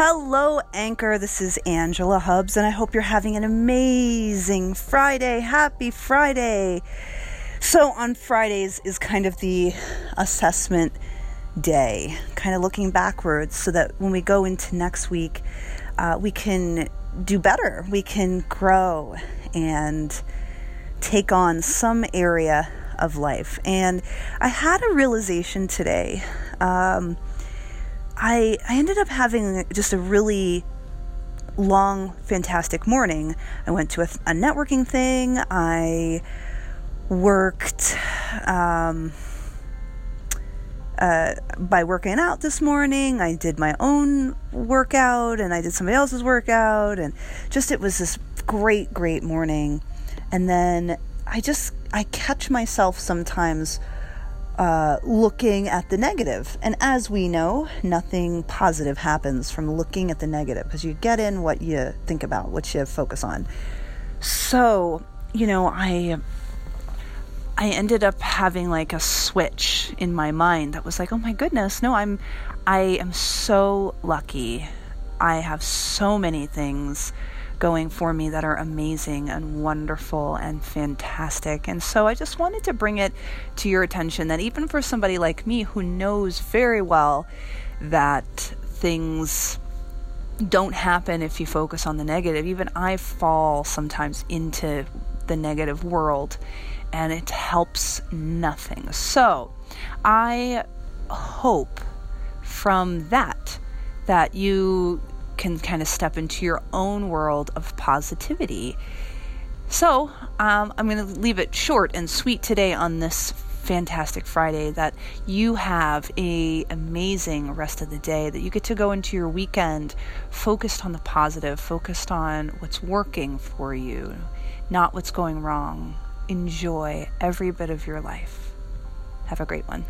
Hello, Anchor. This is Angela Hubbs, and I hope you're having an amazing Friday. Happy Friday. So, on Fridays is kind of the assessment day, kind of looking backwards so that when we go into next week, uh, we can do better. We can grow and take on some area of life. And I had a realization today. Um, I, I ended up having just a really long, fantastic morning. I went to a, a networking thing. I worked um, uh, by working out this morning. I did my own workout and I did somebody else's workout. And just it was this great, great morning. And then I just, I catch myself sometimes uh, looking at the negative. And as we know, nothing positive happens from looking at the negative because you get in what you think about, what you focus on. So, you know, I I ended up having like a switch in my mind that was like, "Oh my goodness, no, I'm I am so lucky. I have so many things going for me that are amazing and wonderful and fantastic. And so I just wanted to bring it to your attention that even for somebody like me who knows very well that things don't happen if you focus on the negative, even I fall sometimes into the negative world and it helps nothing. So I hope from that that you can kind of step into your own world of positivity. So, um, I'm going to leave it short and sweet today on this fantastic Friday that you have a amazing rest of the day that you get to go into your weekend focused on the positive, focused on what's working for you, not what's going wrong. Enjoy every bit of your life. Have a great one.